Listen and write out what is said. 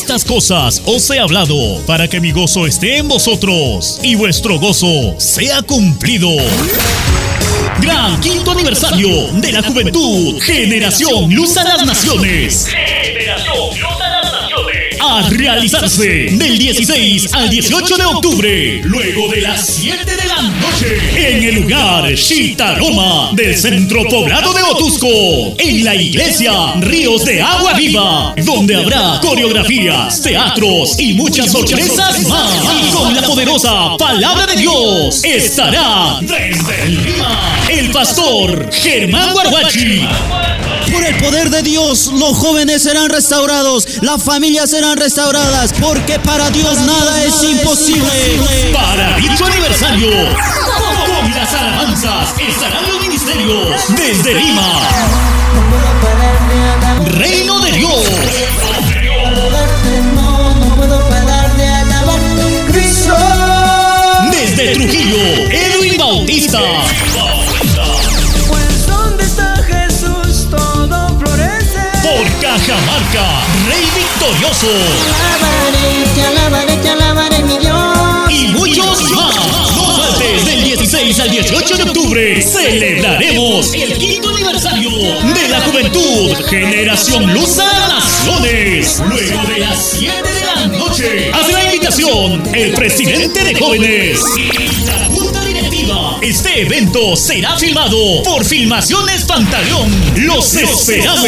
Estas cosas os he hablado para que mi gozo esté en vosotros y vuestro gozo sea cumplido. Gran quinto aniversario de la juventud. Generación Luz a las Naciones. Generación Luz realizarse del 16 al 18 de octubre, luego de las 7 de la noche, en el lugar Chitaroma del centro poblado de Otusco, en la iglesia Ríos de Agua Viva, donde habrá coreografías, teatros y muchas sorpresas más. Y con la poderosa palabra de Dios estará desde Lima el pastor Germán Guarguachi. Por el poder de Dios, los jóvenes serán restaurados, las familias serán restauradas, porque para Dios nada es imposible. Para dicho aniversario, con las alabanzas estarán los ministerios desde Lima. Reino de Dios. Desde Trujillo, Edwin Bautista. Rey Victorioso. Alabaré, te alabaré, te alabaré, mi Dios. y muchos más. No faltes del 16 al 18 de octubre. Celebraremos el quinto aniversario de la juventud. Generación Luz a Naciones. Luego de las 7 de la noche. Hace la invitación el presidente de jóvenes. Este evento será filmado por Filmaciones Pantaleón. Los esperamos.